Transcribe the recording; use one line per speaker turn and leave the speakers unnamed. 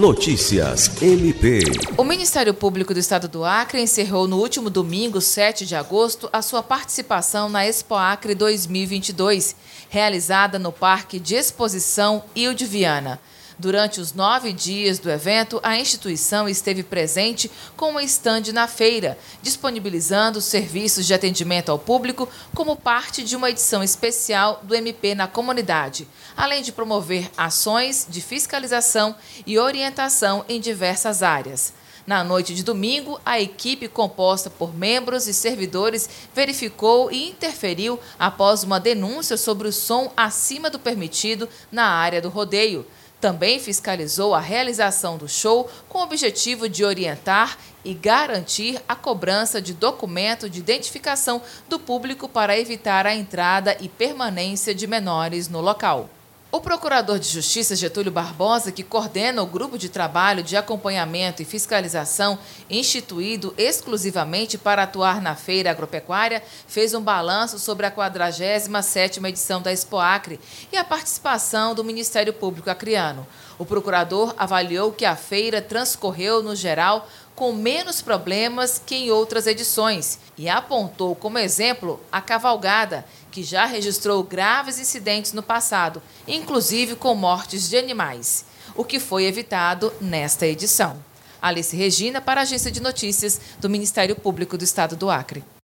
Notícias MP.
O Ministério Público do Estado do Acre encerrou no último domingo, 7 de agosto, a sua participação na Expo Acre 2022, realizada no Parque de Exposição Ilde Viana. Durante os nove dias do evento, a instituição esteve presente com um estande na feira, disponibilizando serviços de atendimento ao público como parte de uma edição especial do MP na comunidade, além de promover ações de fiscalização e orientação em diversas áreas. Na noite de domingo, a equipe composta por membros e servidores verificou e interferiu após uma denúncia sobre o som acima do permitido na área do rodeio. Também fiscalizou a realização do show com o objetivo de orientar e garantir a cobrança de documento de identificação do público para evitar a entrada e permanência de menores no local. O procurador de Justiça Getúlio Barbosa, que coordena o grupo de trabalho de acompanhamento e fiscalização instituído exclusivamente para atuar na feira agropecuária, fez um balanço sobre a 47ª edição da Expo Acre e a participação do Ministério Público Acreano. O procurador avaliou que a feira transcorreu, no geral, com menos problemas que em outras edições e apontou como exemplo a cavalgada, que já registrou graves incidentes no passado, inclusive com mortes de animais, o que foi evitado nesta edição. Alice Regina, para a Agência de Notícias do Ministério Público do Estado do Acre.